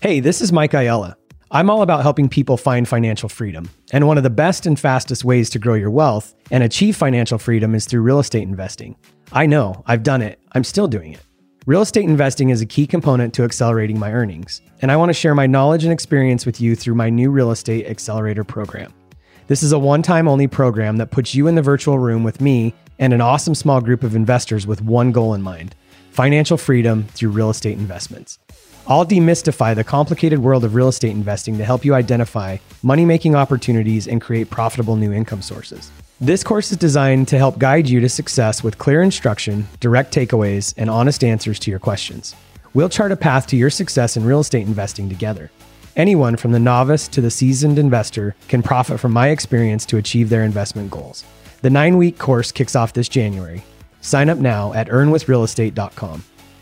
Hey, this is Mike Ayala. I'm all about helping people find financial freedom. And one of the best and fastest ways to grow your wealth and achieve financial freedom is through real estate investing. I know, I've done it, I'm still doing it. Real estate investing is a key component to accelerating my earnings, and I want to share my knowledge and experience with you through my new Real Estate Accelerator program. This is a one time only program that puts you in the virtual room with me and an awesome small group of investors with one goal in mind financial freedom through real estate investments. I'll demystify the complicated world of real estate investing to help you identify money making opportunities and create profitable new income sources. This course is designed to help guide you to success with clear instruction, direct takeaways, and honest answers to your questions. We'll chart a path to your success in real estate investing together. Anyone from the novice to the seasoned investor can profit from my experience to achieve their investment goals. The nine week course kicks off this January. Sign up now at earnwithrealestate.com.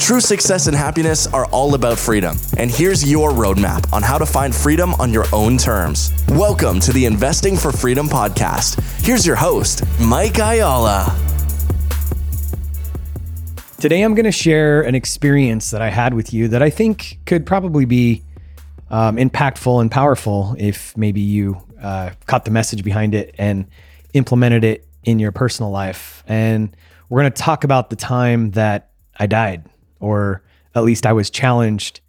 True success and happiness are all about freedom. And here's your roadmap on how to find freedom on your own terms. Welcome to the Investing for Freedom podcast. Here's your host, Mike Ayala. Today, I'm going to share an experience that I had with you that I think could probably be um, impactful and powerful if maybe you uh, caught the message behind it and implemented it in your personal life. And we're going to talk about the time that I died, or at least I was challenged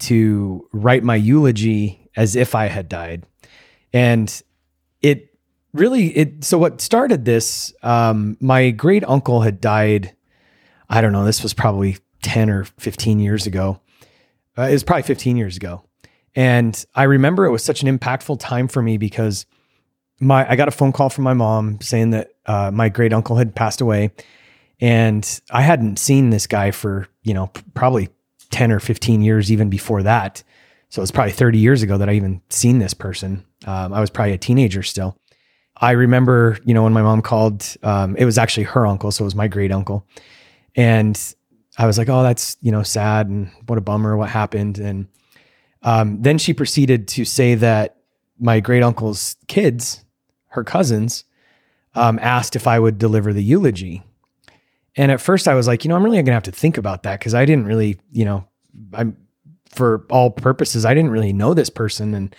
to write my eulogy as if I had died. And it really, it, so what started this, um, my great uncle had died I don't know, this was probably 10 or 15 years ago. Uh, it was probably 15 years ago. And I remember it was such an impactful time for me because my I got a phone call from my mom saying that uh, my great uncle had passed away, and I hadn't seen this guy for you know probably ten or fifteen years even before that. So it was probably thirty years ago that I even seen this person. Um, I was probably a teenager still. I remember you know when my mom called, um, it was actually her uncle, so it was my great uncle, and I was like, oh, that's, you know, sad and what a bummer, what happened. And um, then she proceeded to say that my great uncle's kids, her cousins, um, asked if I would deliver the eulogy. And at first I was like, you know, I'm really going to have to think about that because I didn't really, you know, I'm for all purposes, I didn't really know this person. And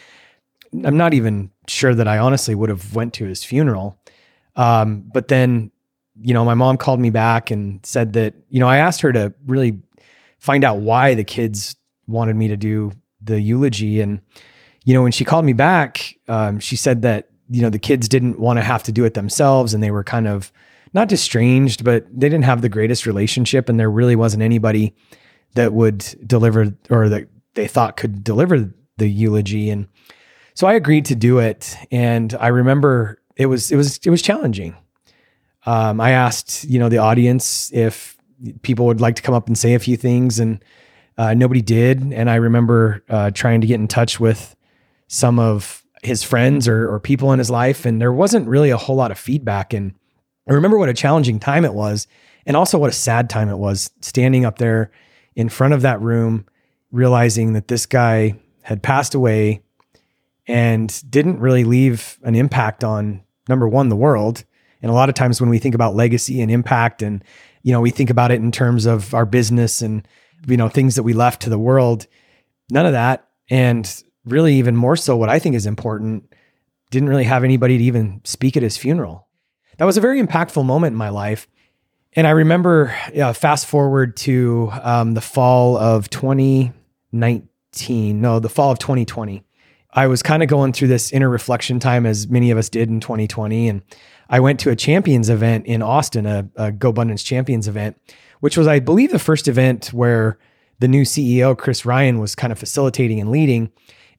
I'm not even sure that I honestly would have went to his funeral. Um, but then you know, my mom called me back and said that, you know, I asked her to really find out why the kids wanted me to do the eulogy. And, you know, when she called me back, um, she said that, you know, the kids didn't want to have to do it themselves and they were kind of not estranged, but they didn't have the greatest relationship. And there really wasn't anybody that would deliver or that they thought could deliver the eulogy. And so I agreed to do it. And I remember it was, it was, it was challenging um, I asked, you know, the audience if people would like to come up and say a few things, and uh, nobody did. And I remember uh, trying to get in touch with some of his friends or, or people in his life, and there wasn't really a whole lot of feedback. And I remember what a challenging time it was, and also what a sad time it was standing up there in front of that room, realizing that this guy had passed away and didn't really leave an impact on number one, the world, and a lot of times when we think about legacy and impact and, you know, we think about it in terms of our business and, you know, things that we left to the world, none of that. And really, even more so, what I think is important, didn't really have anybody to even speak at his funeral. That was a very impactful moment in my life. And I remember, uh, fast forward to um, the fall of 2019, no, the fall of 2020. I was kind of going through this inner reflection time as many of us did in 2020. And I went to a champions event in Austin, a, a champions event, which was, I believe, the first event where the new CEO, Chris Ryan, was kind of facilitating and leading.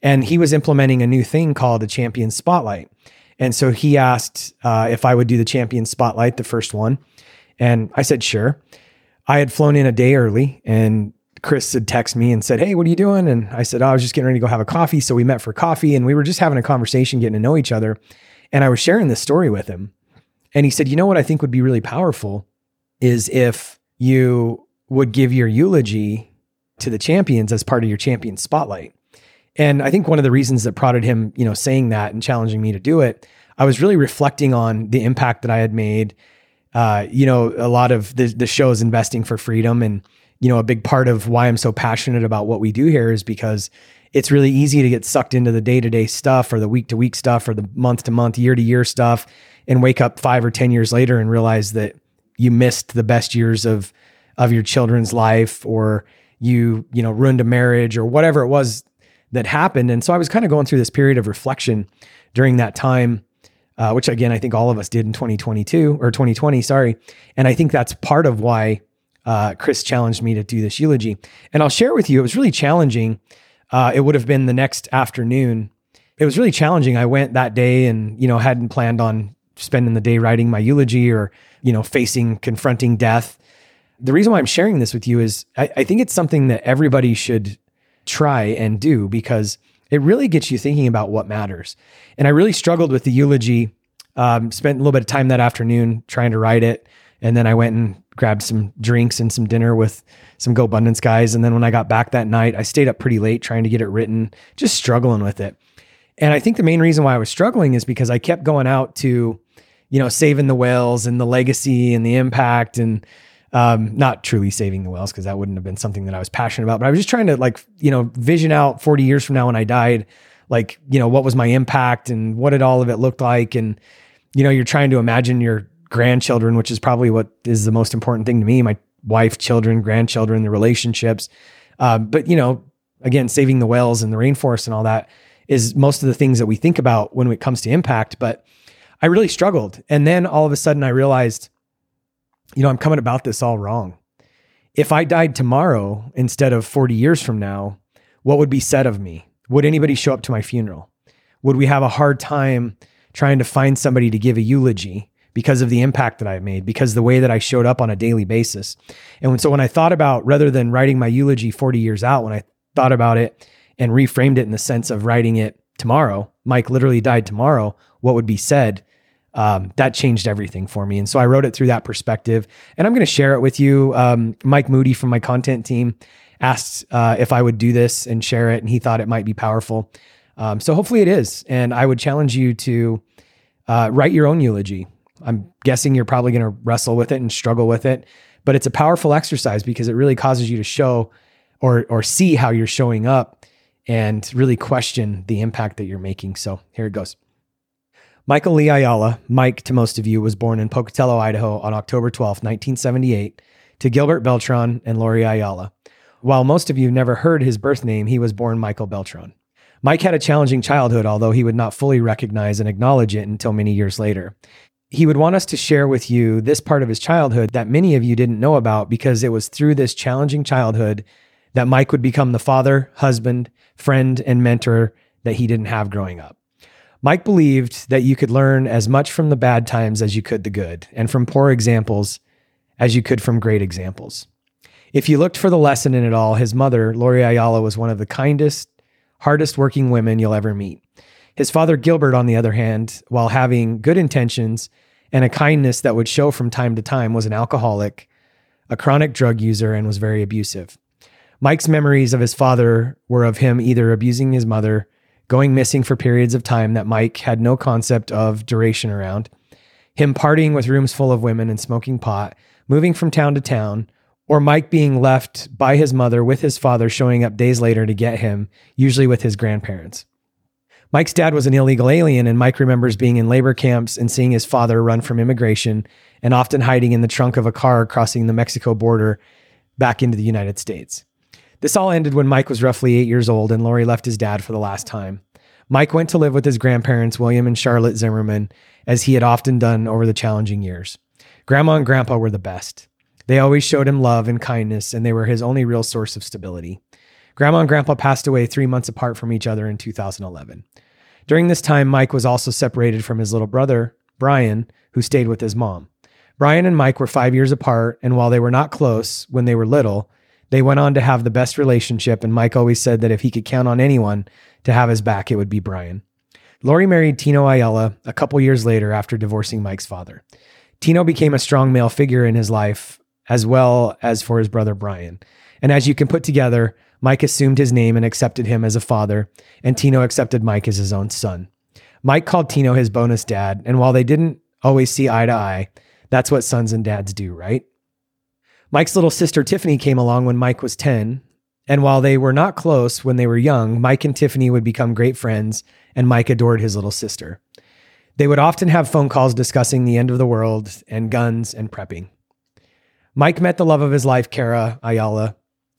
And he was implementing a new thing called the champion spotlight. And so he asked uh, if I would do the champion spotlight, the first one. And I said, sure. I had flown in a day early and Chris had texted me and said, Hey, what are you doing? And I said, oh, I was just getting ready to go have a coffee. So we met for coffee and we were just having a conversation, getting to know each other. And I was sharing this story with him. And he said, You know what I think would be really powerful is if you would give your eulogy to the champions as part of your champion spotlight. And I think one of the reasons that prodded him, you know, saying that and challenging me to do it, I was really reflecting on the impact that I had made. Uh, you know, a lot of the, the show is investing for freedom. And, you know, a big part of why I'm so passionate about what we do here is because it's really easy to get sucked into the day to day stuff or the week to week stuff or the month to month, year to year stuff and wake up five or 10 years later and realize that you missed the best years of, of your children's life or you, you know, ruined a marriage or whatever it was that happened. And so I was kind of going through this period of reflection during that time. Uh, which again, I think all of us did in 2022 or 2020, sorry. And I think that's part of why uh, Chris challenged me to do this eulogy. And I'll share with you, it was really challenging uh, it would have been the next afternoon. It was really challenging. I went that day and, you know, hadn't planned on spending the day writing my eulogy or, you know, facing, confronting death. The reason why I'm sharing this with you is I, I think it's something that everybody should try and do because it really gets you thinking about what matters. And I really struggled with the eulogy. Um, spent a little bit of time that afternoon trying to write it. And then I went and grabbed some drinks and some dinner with some GoBundance guys. And then when I got back that night, I stayed up pretty late trying to get it written, just struggling with it. And I think the main reason why I was struggling is because I kept going out to, you know, saving the whales and the legacy and the impact and um, not truly saving the whales because that wouldn't have been something that I was passionate about. But I was just trying to like, you know, vision out 40 years from now when I died, like, you know, what was my impact and what did all of it look like? And, you know, you're trying to imagine your grandchildren, which is probably what is the most important thing to me my wife, children, grandchildren, the relationships. Uh, but, you know, again, saving the whales and the rainforest and all that is most of the things that we think about when it comes to impact. But I really struggled. And then all of a sudden I realized, you know, I'm coming about this all wrong. If I died tomorrow instead of 40 years from now, what would be said of me? Would anybody show up to my funeral? Would we have a hard time trying to find somebody to give a eulogy? because of the impact that I've made, because the way that I showed up on a daily basis. And so when I thought about rather than writing my eulogy 40 years out, when I thought about it and reframed it in the sense of writing it tomorrow, Mike literally died tomorrow, what would be said? Um, that changed everything for me. And so I wrote it through that perspective. And I'm going to share it with you. Um, Mike Moody from my content team asked uh, if I would do this and share it, and he thought it might be powerful. Um, so hopefully it is. And I would challenge you to uh, write your own eulogy. I'm guessing you're probably going to wrestle with it and struggle with it, but it's a powerful exercise because it really causes you to show or or see how you're showing up and really question the impact that you're making. So here it goes. Michael Lee Ayala, Mike to most of you, was born in Pocatello, Idaho on October 12, 1978, to Gilbert Beltran and Lori Ayala. While most of you never heard his birth name, he was born Michael Beltran. Mike had a challenging childhood, although he would not fully recognize and acknowledge it until many years later he would want us to share with you this part of his childhood that many of you didn't know about because it was through this challenging childhood that Mike would become the father, husband, friend, and mentor that he didn't have growing up. Mike believed that you could learn as much from the bad times as you could the good, and from poor examples as you could from great examples. If you looked for the lesson in it all, his mother, Lori Ayala, was one of the kindest, hardest working women you'll ever meet. His father, Gilbert, on the other hand, while having good intentions and a kindness that would show from time to time, was an alcoholic, a chronic drug user, and was very abusive. Mike's memories of his father were of him either abusing his mother, going missing for periods of time that Mike had no concept of duration around, him partying with rooms full of women and smoking pot, moving from town to town, or Mike being left by his mother with his father showing up days later to get him, usually with his grandparents. Mike's dad was an illegal alien, and Mike remembers being in labor camps and seeing his father run from immigration and often hiding in the trunk of a car crossing the Mexico border back into the United States. This all ended when Mike was roughly eight years old and Lori left his dad for the last time. Mike went to live with his grandparents, William and Charlotte Zimmerman, as he had often done over the challenging years. Grandma and Grandpa were the best. They always showed him love and kindness, and they were his only real source of stability. Grandma and Grandpa passed away three months apart from each other in 2011. During this time, Mike was also separated from his little brother, Brian, who stayed with his mom. Brian and Mike were five years apart, and while they were not close when they were little, they went on to have the best relationship. And Mike always said that if he could count on anyone to have his back, it would be Brian. Lori married Tino Ayala a couple years later after divorcing Mike's father. Tino became a strong male figure in his life, as well as for his brother Brian. And as you can put together, Mike assumed his name and accepted him as a father, and Tino accepted Mike as his own son. Mike called Tino his bonus dad, and while they didn't always see eye to eye, that's what sons and dads do, right? Mike's little sister Tiffany came along when Mike was 10, and while they were not close when they were young, Mike and Tiffany would become great friends, and Mike adored his little sister. They would often have phone calls discussing the end of the world and guns and prepping. Mike met the love of his life, Kara Ayala,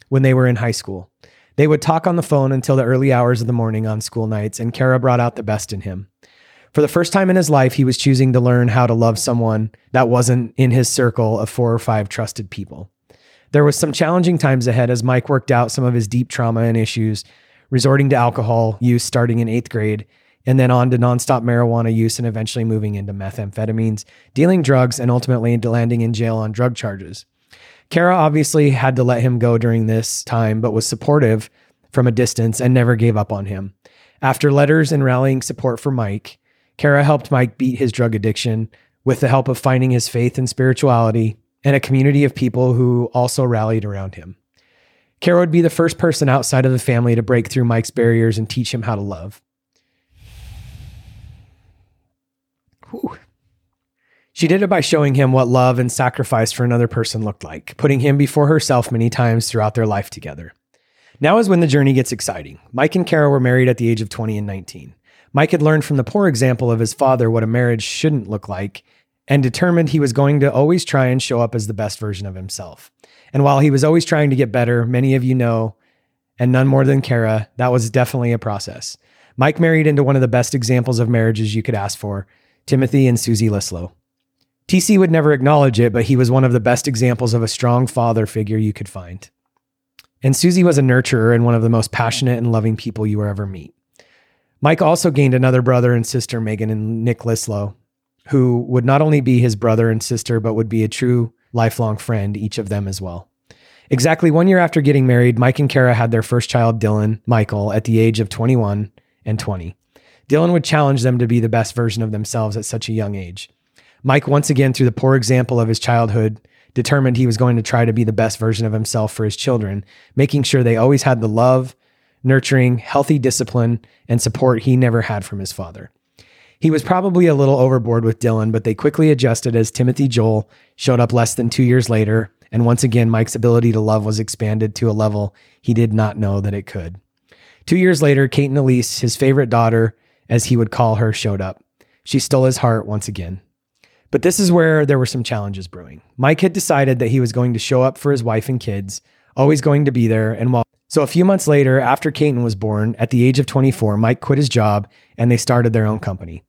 when they were in high school. They would talk on the phone until the early hours of the morning on school nights, and Kara brought out the best in him. For the first time in his life, he was choosing to learn how to love someone that wasn't in his circle of four or five trusted people. There was some challenging times ahead as Mike worked out some of his deep trauma and issues, resorting to alcohol use starting in eighth grade, and then on to nonstop marijuana use and eventually moving into methamphetamines, dealing drugs, and ultimately landing in jail on drug charges. Kara obviously had to let him go during this time, but was supportive from a distance and never gave up on him. After letters and rallying support for Mike, Kara helped Mike beat his drug addiction with the help of finding his faith and spirituality and a community of people who also rallied around him. Kara would be the first person outside of the family to break through Mike's barriers and teach him how to love. Whew. She did it by showing him what love and sacrifice for another person looked like, putting him before herself many times throughout their life together. Now is when the journey gets exciting. Mike and Kara were married at the age of 20 and 19. Mike had learned from the poor example of his father what a marriage shouldn't look like and determined he was going to always try and show up as the best version of himself. And while he was always trying to get better, many of you know, and none more than Kara, that was definitely a process. Mike married into one of the best examples of marriages you could ask for Timothy and Susie Lislow. TC would never acknowledge it, but he was one of the best examples of a strong father figure you could find. And Susie was a nurturer and one of the most passionate and loving people you will ever meet. Mike also gained another brother and sister, Megan and Nick Lislow, who would not only be his brother and sister, but would be a true lifelong friend, each of them as well. Exactly one year after getting married, Mike and Kara had their first child, Dylan Michael, at the age of 21 and 20. Dylan would challenge them to be the best version of themselves at such a young age. Mike, once again, through the poor example of his childhood, determined he was going to try to be the best version of himself for his children, making sure they always had the love, nurturing, healthy discipline, and support he never had from his father. He was probably a little overboard with Dylan, but they quickly adjusted as Timothy Joel showed up less than two years later. And once again, Mike's ability to love was expanded to a level he did not know that it could. Two years later, Kate and Elise, his favorite daughter, as he would call her, showed up. She stole his heart once again. But this is where there were some challenges brewing. Mike had decided that he was going to show up for his wife and kids, always going to be there. And while so a few months later, after Caton was born, at the age of 24, Mike quit his job and they started their own company.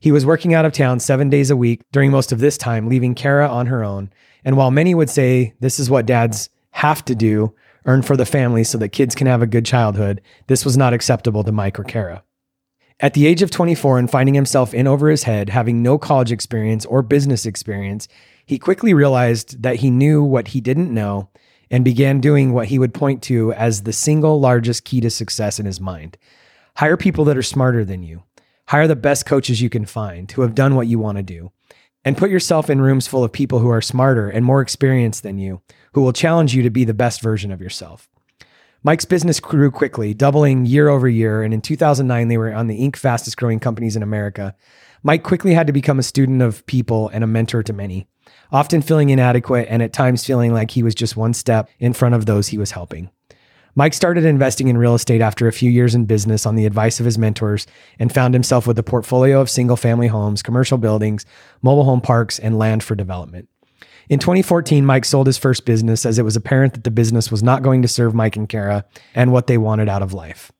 He was working out of town seven days a week during most of this time, leaving Kara on her own. And while many would say this is what dads have to do, earn for the family so that kids can have a good childhood, this was not acceptable to Mike or Kara. At the age of 24 and finding himself in over his head, having no college experience or business experience, he quickly realized that he knew what he didn't know and began doing what he would point to as the single largest key to success in his mind. Hire people that are smarter than you. Hire the best coaches you can find who have done what you want to do. And put yourself in rooms full of people who are smarter and more experienced than you, who will challenge you to be the best version of yourself. Mike's business grew quickly, doubling year over year. And in 2009, they were on the Inc. fastest growing companies in America. Mike quickly had to become a student of people and a mentor to many often feeling inadequate and at times feeling like he was just one step in front of those he was helping. Mike started investing in real estate after a few years in business on the advice of his mentors and found himself with a portfolio of single family homes, commercial buildings, mobile home parks, and land for development. In 2014, Mike sold his first business as it was apparent that the business was not going to serve Mike and Kara and what they wanted out of life.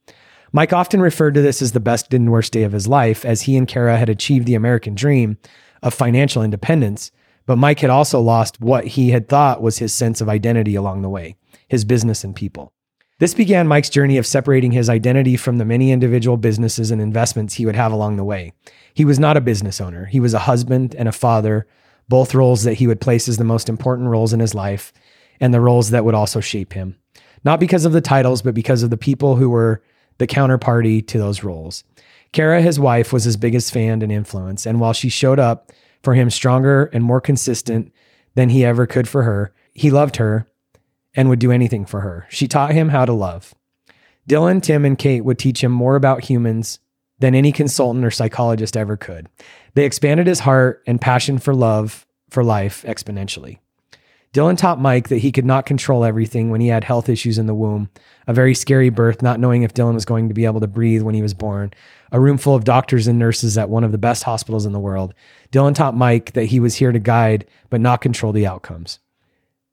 Mike often referred to this as the best and worst day of his life as he and Kara had achieved the American dream of financial independence, but Mike had also lost what he had thought was his sense of identity along the way his business and people. This began Mike's journey of separating his identity from the many individual businesses and investments he would have along the way. He was not a business owner, he was a husband and a father, both roles that he would place as the most important roles in his life and the roles that would also shape him. Not because of the titles, but because of the people who were the counterparty to those roles. Kara, his wife, was his biggest fan and influence. And while she showed up for him stronger and more consistent than he ever could for her, he loved her and would do anything for her. She taught him how to love. Dylan, Tim, and Kate would teach him more about humans than any consultant or psychologist ever could. They expanded his heart and passion for love for life exponentially. Dylan taught Mike that he could not control everything when he had health issues in the womb, a very scary birth, not knowing if Dylan was going to be able to breathe when he was born, a room full of doctors and nurses at one of the best hospitals in the world. Dylan taught Mike that he was here to guide, but not control the outcomes.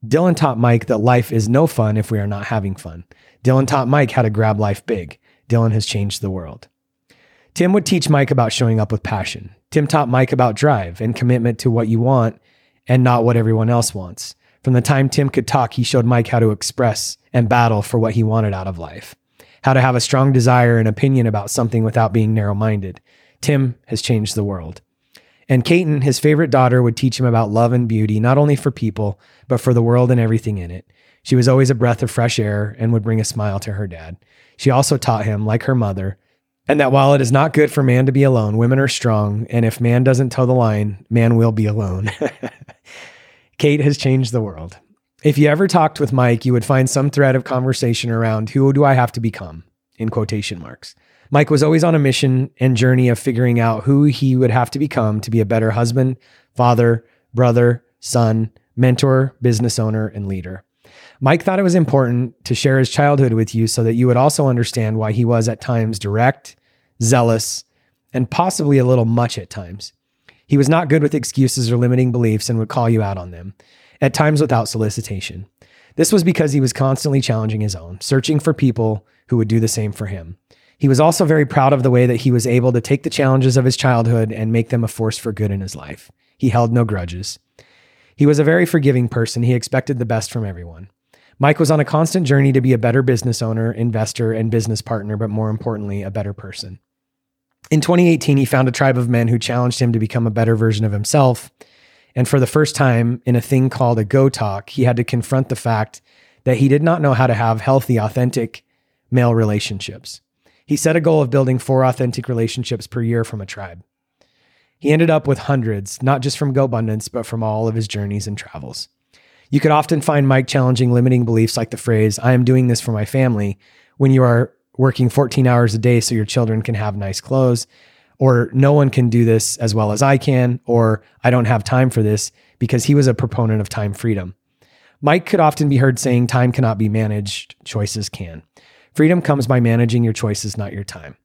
Dylan taught Mike that life is no fun if we are not having fun. Dylan taught Mike how to grab life big. Dylan has changed the world. Tim would teach Mike about showing up with passion. Tim taught Mike about drive and commitment to what you want and not what everyone else wants. From the time Tim could talk, he showed Mike how to express and battle for what he wanted out of life, how to have a strong desire and opinion about something without being narrow minded. Tim has changed the world. And Kaiten, his favorite daughter, would teach him about love and beauty, not only for people, but for the world and everything in it. She was always a breath of fresh air and would bring a smile to her dad. She also taught him, like her mother, and that while it is not good for man to be alone, women are strong, and if man doesn't toe the line, man will be alone. Kate has changed the world. If you ever talked with Mike, you would find some thread of conversation around who do I have to become in quotation marks. Mike was always on a mission and journey of figuring out who he would have to become to be a better husband, father, brother, son, mentor, business owner, and leader. Mike thought it was important to share his childhood with you so that you would also understand why he was at times direct, zealous, and possibly a little much at times. He was not good with excuses or limiting beliefs and would call you out on them, at times without solicitation. This was because he was constantly challenging his own, searching for people who would do the same for him. He was also very proud of the way that he was able to take the challenges of his childhood and make them a force for good in his life. He held no grudges. He was a very forgiving person. He expected the best from everyone. Mike was on a constant journey to be a better business owner, investor, and business partner, but more importantly, a better person. In 2018, he found a tribe of men who challenged him to become a better version of himself. And for the first time in a thing called a Go Talk, he had to confront the fact that he did not know how to have healthy, authentic male relationships. He set a goal of building four authentic relationships per year from a tribe. He ended up with hundreds, not just from GoBundance, but from all of his journeys and travels. You could often find Mike challenging limiting beliefs like the phrase, I am doing this for my family, when you are working 14 hours a day so your children can have nice clothes, or no one can do this as well as I can, or I don't have time for this because he was a proponent of time freedom. Mike could often be heard saying, Time cannot be managed, choices can. Freedom comes by managing your choices, not your time.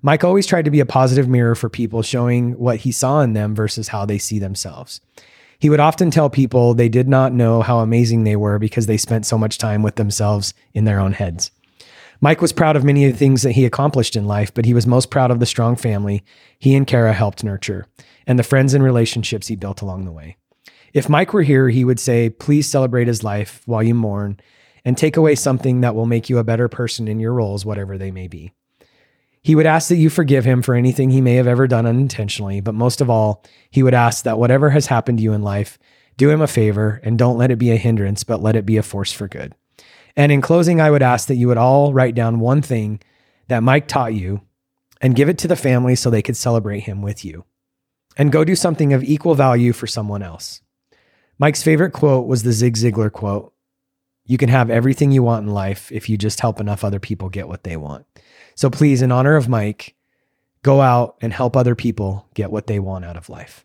Mike always tried to be a positive mirror for people, showing what he saw in them versus how they see themselves. He would often tell people they did not know how amazing they were because they spent so much time with themselves in their own heads. Mike was proud of many of the things that he accomplished in life, but he was most proud of the strong family he and Kara helped nurture and the friends and relationships he built along the way. If Mike were here, he would say, Please celebrate his life while you mourn and take away something that will make you a better person in your roles, whatever they may be. He would ask that you forgive him for anything he may have ever done unintentionally, but most of all, he would ask that whatever has happened to you in life, do him a favor and don't let it be a hindrance, but let it be a force for good. And in closing, I would ask that you would all write down one thing that Mike taught you and give it to the family so they could celebrate him with you. And go do something of equal value for someone else. Mike's favorite quote was the Zig Ziglar quote You can have everything you want in life if you just help enough other people get what they want. So please, in honor of Mike, go out and help other people get what they want out of life.